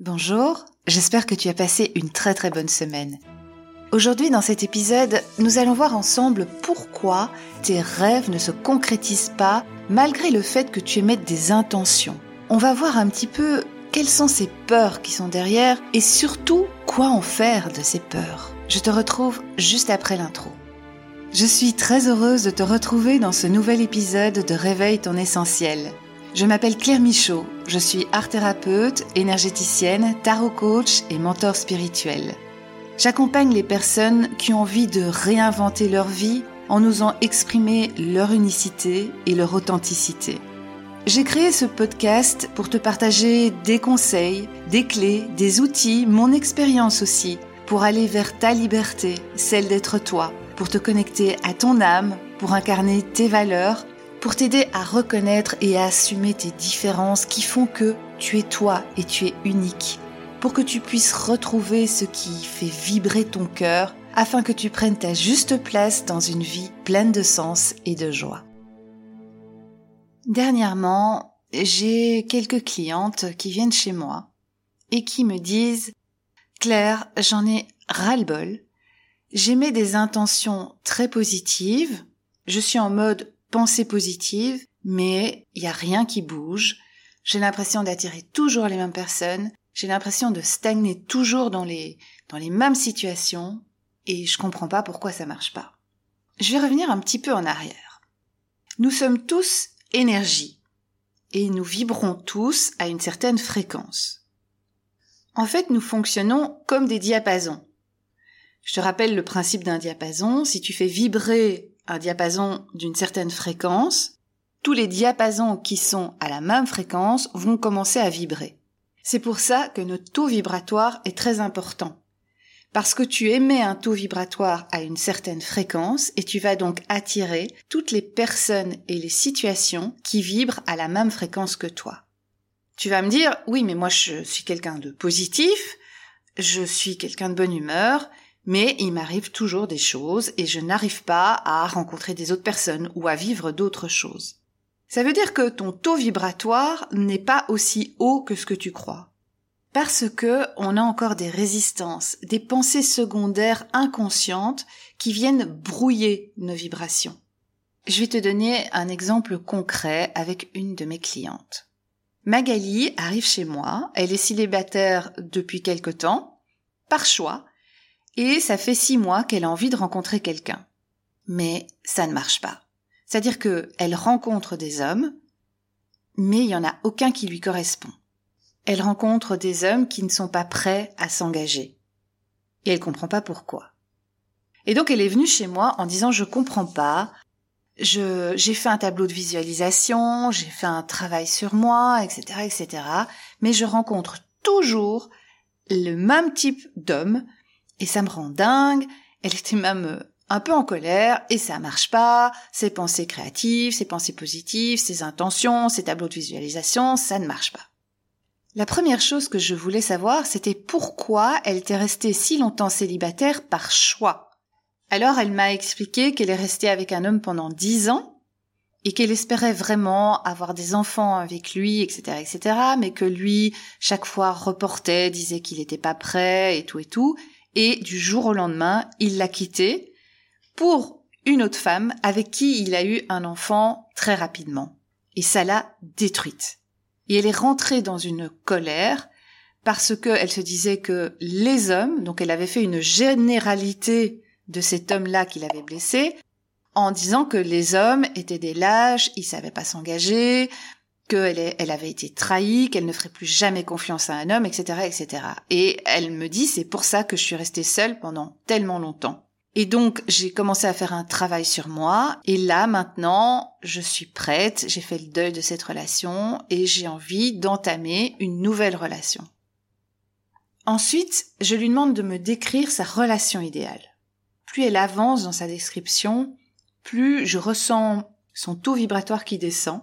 Bonjour, j'espère que tu as passé une très très bonne semaine. Aujourd'hui dans cet épisode, nous allons voir ensemble pourquoi tes rêves ne se concrétisent pas malgré le fait que tu émettes des intentions. On va voir un petit peu quelles sont ces peurs qui sont derrière et surtout quoi en faire de ces peurs. Je te retrouve juste après l'intro. Je suis très heureuse de te retrouver dans ce nouvel épisode de Réveille ton essentiel. Je m'appelle Claire Michaud, je suis art thérapeute, énergéticienne, tarot coach et mentor spirituel. J'accompagne les personnes qui ont envie de réinventer leur vie en osant exprimer leur unicité et leur authenticité. J'ai créé ce podcast pour te partager des conseils, des clés, des outils, mon expérience aussi, pour aller vers ta liberté, celle d'être toi, pour te connecter à ton âme, pour incarner tes valeurs pour t'aider à reconnaître et à assumer tes différences qui font que tu es toi et tu es unique, pour que tu puisses retrouver ce qui fait vibrer ton cœur afin que tu prennes ta juste place dans une vie pleine de sens et de joie. Dernièrement, j'ai quelques clientes qui viennent chez moi et qui me disent Claire, j'en ai ras-le-bol. J'émets des intentions très positives. Je suis en mode pensée positive, mais il n'y a rien qui bouge. J'ai l'impression d'attirer toujours les mêmes personnes. J'ai l'impression de stagner toujours dans les, dans les mêmes situations. Et je comprends pas pourquoi ça marche pas. Je vais revenir un petit peu en arrière. Nous sommes tous énergie. Et nous vibrons tous à une certaine fréquence. En fait, nous fonctionnons comme des diapasons. Je te rappelle le principe d'un diapason. Si tu fais vibrer un diapason d'une certaine fréquence, tous les diapasons qui sont à la même fréquence vont commencer à vibrer. C'est pour ça que notre taux vibratoire est très important. Parce que tu émets un taux vibratoire à une certaine fréquence et tu vas donc attirer toutes les personnes et les situations qui vibrent à la même fréquence que toi. Tu vas me dire, oui, mais moi je suis quelqu'un de positif, je suis quelqu'un de bonne humeur, mais il m'arrive toujours des choses et je n'arrive pas à rencontrer des autres personnes ou à vivre d'autres choses. Ça veut dire que ton taux vibratoire n'est pas aussi haut que ce que tu crois. Parce que on a encore des résistances, des pensées secondaires inconscientes qui viennent brouiller nos vibrations. Je vais te donner un exemple concret avec une de mes clientes. Magali arrive chez moi, elle est célibataire depuis quelque temps, par choix, et ça fait six mois qu'elle a envie de rencontrer quelqu'un. Mais ça ne marche pas. C'est-à-dire qu'elle rencontre des hommes, mais il n'y en a aucun qui lui correspond. Elle rencontre des hommes qui ne sont pas prêts à s'engager. Et elle comprend pas pourquoi. Et donc elle est venue chez moi en disant je comprends pas, je, j'ai fait un tableau de visualisation, j'ai fait un travail sur moi, etc., etc., mais je rencontre toujours le même type d'homme et ça me rend dingue. Elle était même euh, un peu en colère et ça marche pas. Ses pensées créatives, ses pensées positives, ses intentions, ses tableaux de visualisation, ça ne marche pas. La première chose que je voulais savoir, c'était pourquoi elle était restée si longtemps célibataire par choix. Alors elle m'a expliqué qu'elle est restée avec un homme pendant dix ans et qu'elle espérait vraiment avoir des enfants avec lui, etc., etc., mais que lui, chaque fois, reportait, disait qu'il n'était pas prêt et tout et tout, et du jour au lendemain, il l'a quitté pour une autre femme avec qui il a eu un enfant très rapidement. Et ça l'a détruite. Et elle est rentrée dans une colère parce qu'elle se disait que les hommes, donc elle avait fait une généralité de cet homme-là qui l'avait blessé, en disant que les hommes étaient des lâches, ils savaient pas s'engager, qu'elle elle avait été trahie, qu'elle ne ferait plus jamais confiance à un homme, etc., etc. Et elle me dit, c'est pour ça que je suis restée seule pendant tellement longtemps. Et donc, j'ai commencé à faire un travail sur moi. Et là, maintenant, je suis prête. J'ai fait le deuil de cette relation et j'ai envie d'entamer une nouvelle relation. Ensuite, je lui demande de me décrire sa relation idéale. Plus elle avance dans sa description, plus je ressens son taux vibratoire qui descend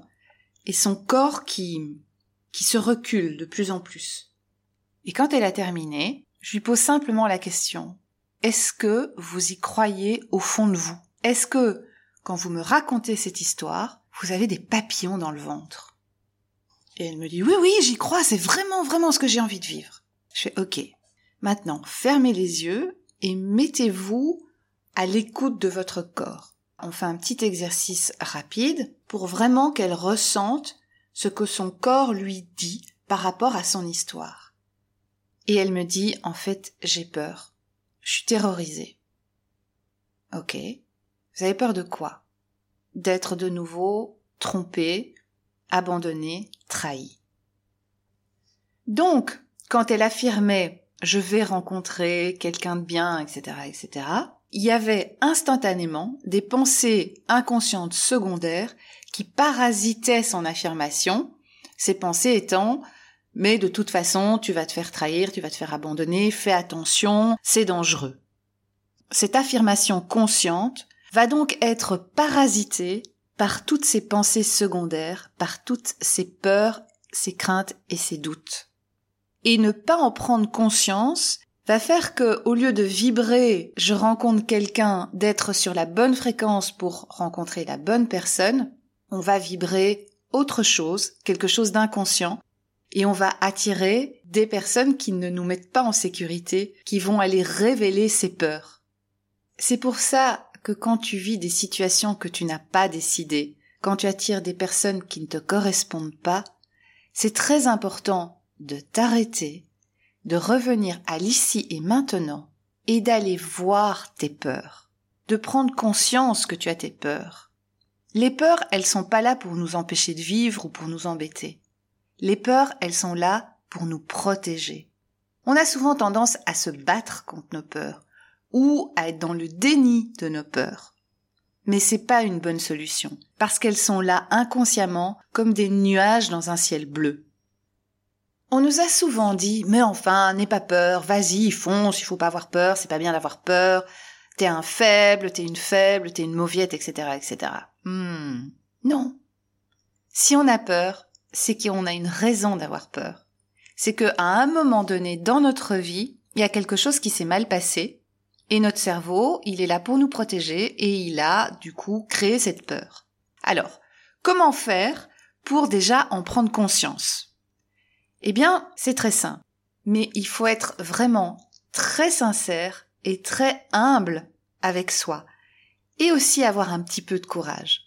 et son corps qui, qui se recule de plus en plus. Et quand elle a terminé, je lui pose simplement la question, est-ce que vous y croyez au fond de vous? Est-ce que, quand vous me racontez cette histoire, vous avez des papillons dans le ventre? Et elle me dit, oui, oui, j'y crois, c'est vraiment, vraiment ce que j'ai envie de vivre. Je fais OK. Maintenant, fermez les yeux et mettez-vous à l'écoute de votre corps. On fait un petit exercice rapide pour vraiment qu'elle ressente ce que son corps lui dit par rapport à son histoire. Et elle me dit, en fait, j'ai peur. Je suis terrorisée. Ok. Vous avez peur de quoi? D'être de nouveau trompée, abandonnée, trahie. Donc, quand elle affirmait je vais rencontrer quelqu'un de bien, etc., etc., il y avait instantanément des pensées inconscientes secondaires qui parasitaient son affirmation, ces pensées étant mais de toute façon, tu vas te faire trahir, tu vas te faire abandonner, fais attention, c'est dangereux. Cette affirmation consciente va donc être parasitée par toutes ces pensées secondaires, par toutes ces peurs, ces craintes et ces doutes. Et ne pas en prendre conscience va faire que, au lieu de vibrer, je rencontre quelqu'un, d'être sur la bonne fréquence pour rencontrer la bonne personne, on va vibrer autre chose, quelque chose d'inconscient, et on va attirer des personnes qui ne nous mettent pas en sécurité, qui vont aller révéler ces peurs. C'est pour ça que quand tu vis des situations que tu n'as pas décidées, quand tu attires des personnes qui ne te correspondent pas, c'est très important de t'arrêter, de revenir à l'ici et maintenant et d'aller voir tes peurs, de prendre conscience que tu as tes peurs. Les peurs, elles sont pas là pour nous empêcher de vivre ou pour nous embêter. Les peurs, elles sont là pour nous protéger. On a souvent tendance à se battre contre nos peurs ou à être dans le déni de nos peurs. Mais c'est pas une bonne solution parce qu'elles sont là inconsciemment comme des nuages dans un ciel bleu. On nous a souvent dit, mais enfin, n'aie pas peur, vas-y, fonce, il faut pas avoir peur, c'est pas bien d'avoir peur, t'es un faible, t'es une faible, t'es une mauviette, etc., etc. Hmm. Non. Si on a peur, c'est qu'on a une raison d'avoir peur. C'est qu'à un moment donné dans notre vie, il y a quelque chose qui s'est mal passé, et notre cerveau, il est là pour nous protéger, et il a, du coup, créé cette peur. Alors, comment faire pour déjà en prendre conscience? Eh bien, c'est très simple. Mais il faut être vraiment très sincère et très humble avec soi. Et aussi avoir un petit peu de courage.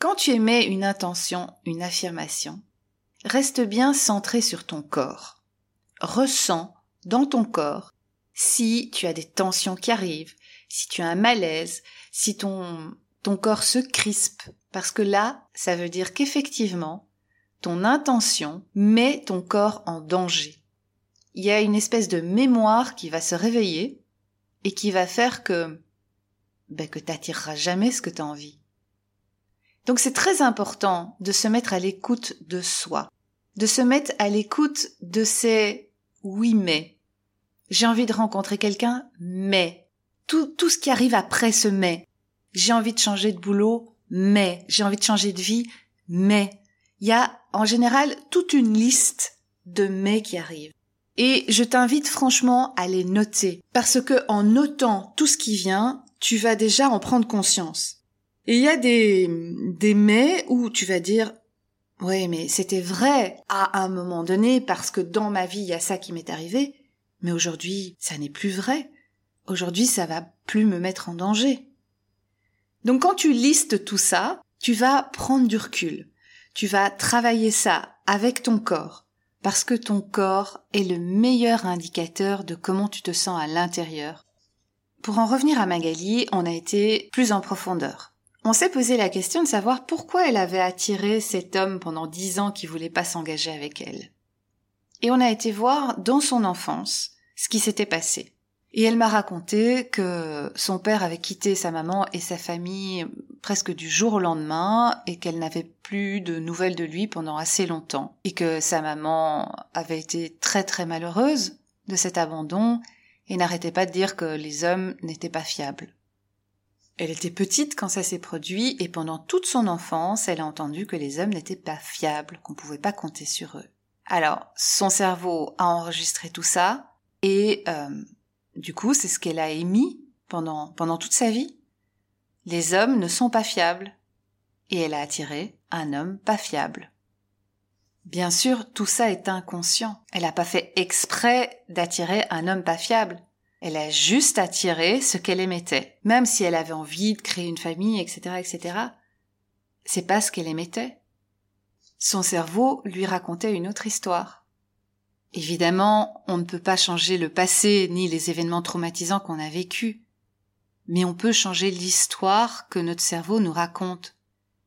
Quand tu émets une intention, une affirmation, reste bien centré sur ton corps. Ressens dans ton corps si tu as des tensions qui arrivent, si tu as un malaise, si ton, ton corps se crispe, parce que là, ça veut dire qu'effectivement, ton intention met ton corps en danger. Il y a une espèce de mémoire qui va se réveiller et qui va faire que ben, que t'attireras jamais ce que tu as envie. Donc c'est très important de se mettre à l'écoute de soi, de se mettre à l'écoute de ces oui mais. J'ai envie de rencontrer quelqu'un, mais tout, tout ce qui arrive après ce mais. J'ai envie de changer de boulot, mais j'ai envie de changer de vie, mais il y a en général toute une liste de mais qui arrivent. Et je t'invite franchement à les noter, parce que en notant tout ce qui vient, tu vas déjà en prendre conscience. Et il y a des, des mais où tu vas dire, ouais, mais c'était vrai à un moment donné, parce que dans ma vie, il y a ça qui m'est arrivé, mais aujourd'hui, ça n'est plus vrai. Aujourd'hui, ça va plus me mettre en danger. Donc quand tu listes tout ça, tu vas prendre du recul tu vas travailler ça avec ton corps, parce que ton corps est le meilleur indicateur de comment tu te sens à l'intérieur. Pour en revenir à Magali, on a été plus en profondeur. On s'est posé la question de savoir pourquoi elle avait attiré cet homme pendant dix ans qui voulait pas s'engager avec elle. Et on a été voir dans son enfance ce qui s'était passé. Et elle m'a raconté que son père avait quitté sa maman et sa famille presque du jour au lendemain et qu'elle n'avait plus de nouvelles de lui pendant assez longtemps et que sa maman avait été très très malheureuse de cet abandon et n'arrêtait pas de dire que les hommes n'étaient pas fiables. Elle était petite quand ça s'est produit et pendant toute son enfance, elle a entendu que les hommes n'étaient pas fiables, qu'on pouvait pas compter sur eux. Alors, son cerveau a enregistré tout ça et euh, du coup, c'est ce qu'elle a émis pendant, toute sa vie. Les hommes ne sont pas fiables. Et elle a attiré un homme pas fiable. Bien sûr, tout ça est inconscient. Elle n'a pas fait exprès d'attirer un homme pas fiable. Elle a juste attiré ce qu'elle émettait. Même si elle avait envie de créer une famille, etc., etc. C'est pas ce qu'elle émettait. Son cerveau lui racontait une autre histoire. Évidemment, on ne peut pas changer le passé ni les événements traumatisants qu'on a vécus. Mais on peut changer l'histoire que notre cerveau nous raconte.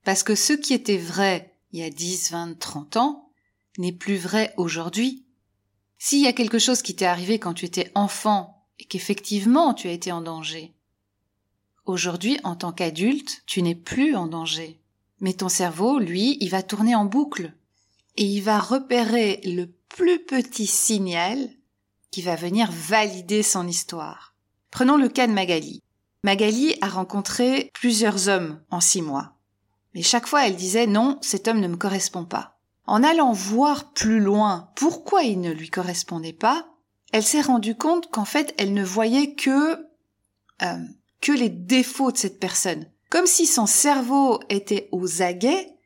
Parce que ce qui était vrai il y a 10, 20, 30 ans n'est plus vrai aujourd'hui. S'il y a quelque chose qui t'est arrivé quand tu étais enfant et qu'effectivement tu as été en danger, aujourd'hui, en tant qu'adulte, tu n'es plus en danger. Mais ton cerveau, lui, il va tourner en boucle et il va repérer le plus petit signal qui va venir valider son histoire. Prenons le cas de Magali. Magali a rencontré plusieurs hommes en six mois. Mais chaque fois, elle disait non, cet homme ne me correspond pas. En allant voir plus loin pourquoi il ne lui correspondait pas, elle s'est rendue compte qu'en fait, elle ne voyait que euh, que les défauts de cette personne. Comme si son cerveau était aux aguets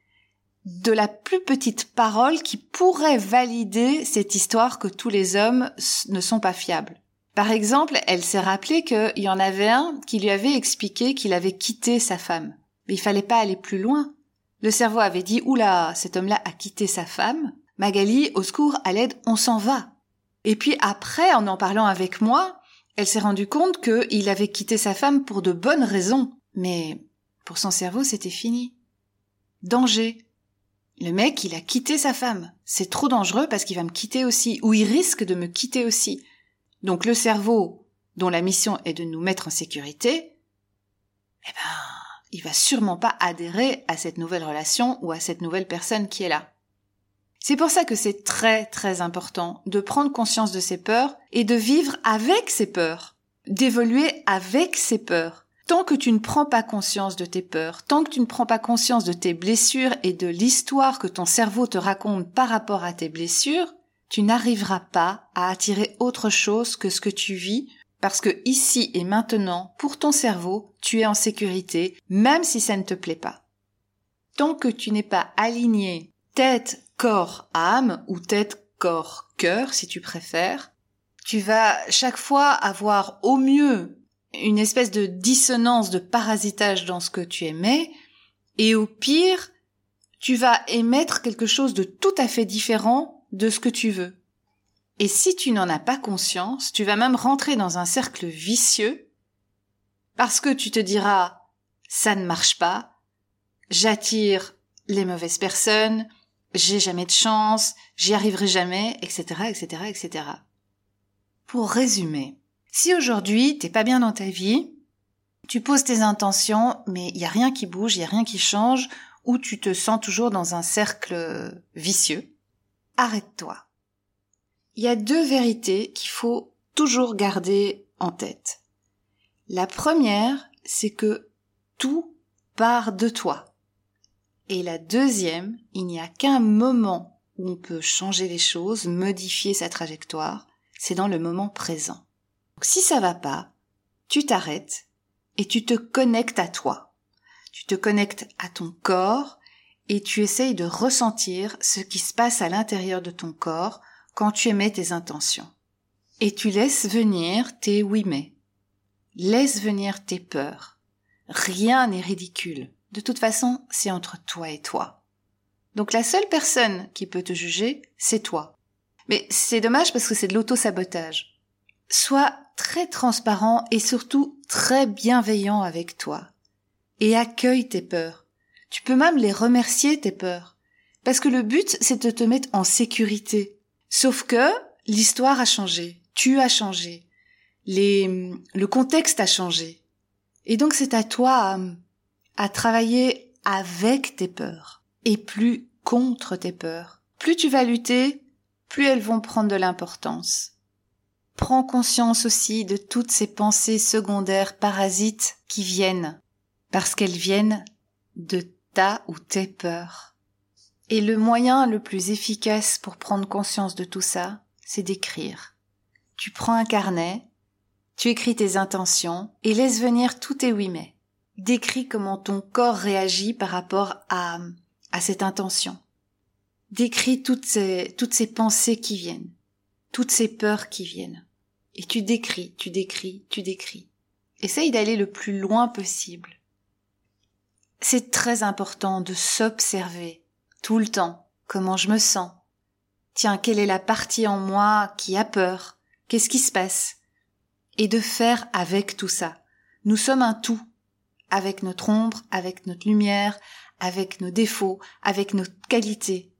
de la plus petite parole qui pourrait valider cette histoire que tous les hommes ne sont pas fiables. Par exemple, elle s'est rappelé qu'il y en avait un qui lui avait expliqué qu'il avait quitté sa femme. Mais il fallait pas aller plus loin. Le cerveau avait dit, oula, cet homme-là a quitté sa femme. Magali, au secours, à l'aide, on s'en va. Et puis après, en en parlant avec moi, elle s'est rendue compte qu'il avait quitté sa femme pour de bonnes raisons. Mais pour son cerveau, c'était fini. Danger. Le mec, il a quitté sa femme. C'est trop dangereux parce qu'il va me quitter aussi, ou il risque de me quitter aussi. Donc le cerveau, dont la mission est de nous mettre en sécurité, eh ben, il va sûrement pas adhérer à cette nouvelle relation ou à cette nouvelle personne qui est là. C'est pour ça que c'est très très important de prendre conscience de ses peurs et de vivre avec ses peurs, d'évoluer avec ses peurs. Tant que tu ne prends pas conscience de tes peurs, tant que tu ne prends pas conscience de tes blessures et de l'histoire que ton cerveau te raconte par rapport à tes blessures, tu n'arriveras pas à attirer autre chose que ce que tu vis parce que ici et maintenant, pour ton cerveau, tu es en sécurité, même si ça ne te plaît pas. Tant que tu n'es pas aligné tête, corps, âme, ou tête, corps, cœur, si tu préfères, tu vas chaque fois avoir au mieux une espèce de dissonance, de parasitage dans ce que tu aimais, et au pire, tu vas émettre quelque chose de tout à fait différent de ce que tu veux. Et si tu n'en as pas conscience, tu vas même rentrer dans un cercle vicieux parce que tu te diras ça ne marche pas, j'attire les mauvaises personnes, j'ai jamais de chance, j'y arriverai jamais, etc., etc., etc. Pour résumer, si aujourd'hui t'es pas bien dans ta vie, tu poses tes intentions, mais il y a rien qui bouge, il y a rien qui change, ou tu te sens toujours dans un cercle vicieux, arrête-toi il y a deux vérités qu'il faut toujours garder en tête. La première, c'est que tout part de toi. Et la deuxième, il n'y a qu'un moment où on peut changer les choses, modifier sa trajectoire, c'est dans le moment présent. Donc, si ça va pas, tu t'arrêtes et tu te connectes à toi. Tu te connectes à ton corps et tu essayes de ressentir ce qui se passe à l'intérieur de ton corps quand tu émets tes intentions. Et tu laisses venir tes oui mais. Laisse venir tes peurs. Rien n'est ridicule. De toute façon, c'est entre toi et toi. Donc la seule personne qui peut te juger, c'est toi. Mais c'est dommage parce que c'est de l'auto-sabotage. Sois très transparent et surtout très bienveillant avec toi. Et accueille tes peurs. Tu peux même les remercier, tes peurs. Parce que le but, c'est de te mettre en sécurité. Sauf que l'histoire a changé, tu as changé, les, le contexte a changé. Et donc c'est à toi à, travailler avec tes peurs et plus contre tes peurs. Plus tu vas lutter, plus elles vont prendre de l'importance. Prends conscience aussi de toutes ces pensées secondaires parasites qui viennent, parce qu'elles viennent de ta ou tes peurs. Et le moyen le plus efficace pour prendre conscience de tout ça, c'est d'écrire. Tu prends un carnet, tu écris tes intentions et laisse venir tous tes oui mais. Décris comment ton corps réagit par rapport à, à cette intention. décris toutes ces, toutes ces pensées qui viennent, toutes ces peurs qui viennent. Et tu décris, tu décris, tu décris. Essaye d'aller le plus loin possible. C'est très important de s'observer tout le temps, comment je me sens. Tiens, quelle est la partie en moi qui a peur? Qu'est-ce qui se passe? Et de faire avec tout ça. Nous sommes un tout, avec notre ombre, avec notre lumière, avec nos défauts, avec nos qualités.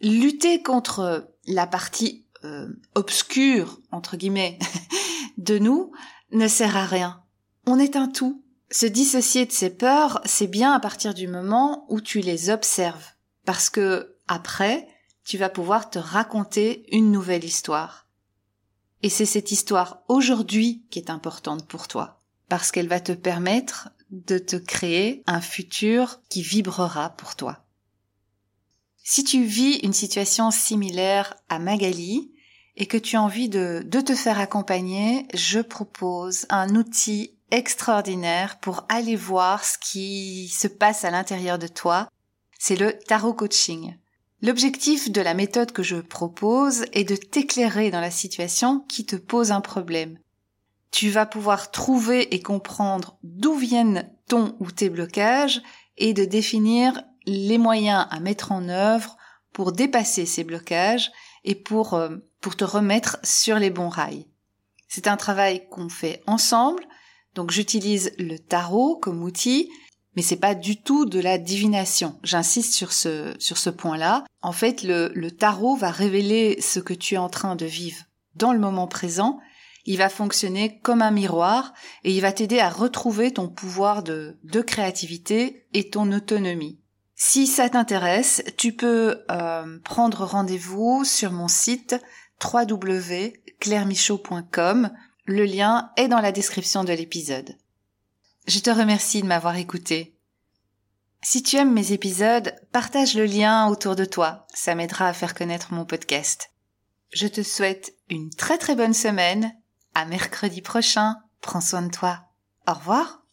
Lutter contre la partie euh, obscure, entre guillemets, de nous ne sert à rien. On est un tout. Se dissocier de ses peurs, c'est bien à partir du moment où tu les observes. Parce que, après, tu vas pouvoir te raconter une nouvelle histoire. Et c'est cette histoire aujourd'hui qui est importante pour toi. Parce qu'elle va te permettre de te créer un futur qui vibrera pour toi. Si tu vis une situation similaire à Magali et que tu as envie de, te faire accompagner, je propose un outil extraordinaire pour aller voir ce qui se passe à l'intérieur de toi. C'est le tarot coaching. L'objectif de la méthode que je propose est de t'éclairer dans la situation qui te pose un problème. Tu vas pouvoir trouver et comprendre d'où viennent ton ou tes blocages et de définir les moyens à mettre en œuvre pour dépasser ces blocages et pour, euh, pour te remettre sur les bons rails. C'est un travail qu'on fait ensemble donc j'utilise le tarot comme outil, mais c'est pas du tout de la divination. J'insiste sur ce, sur ce point-là. En fait, le, le tarot va révéler ce que tu es en train de vivre dans le moment présent. Il va fonctionner comme un miroir et il va t'aider à retrouver ton pouvoir de, de créativité et ton autonomie. Si ça t'intéresse, tu peux euh, prendre rendez-vous sur mon site www.clairemichaud.com le lien est dans la description de l'épisode. Je te remercie de m'avoir écouté. Si tu aimes mes épisodes, partage le lien autour de toi, ça m'aidera à faire connaître mon podcast. Je te souhaite une très très bonne semaine. À mercredi prochain. Prends soin de toi. Au revoir.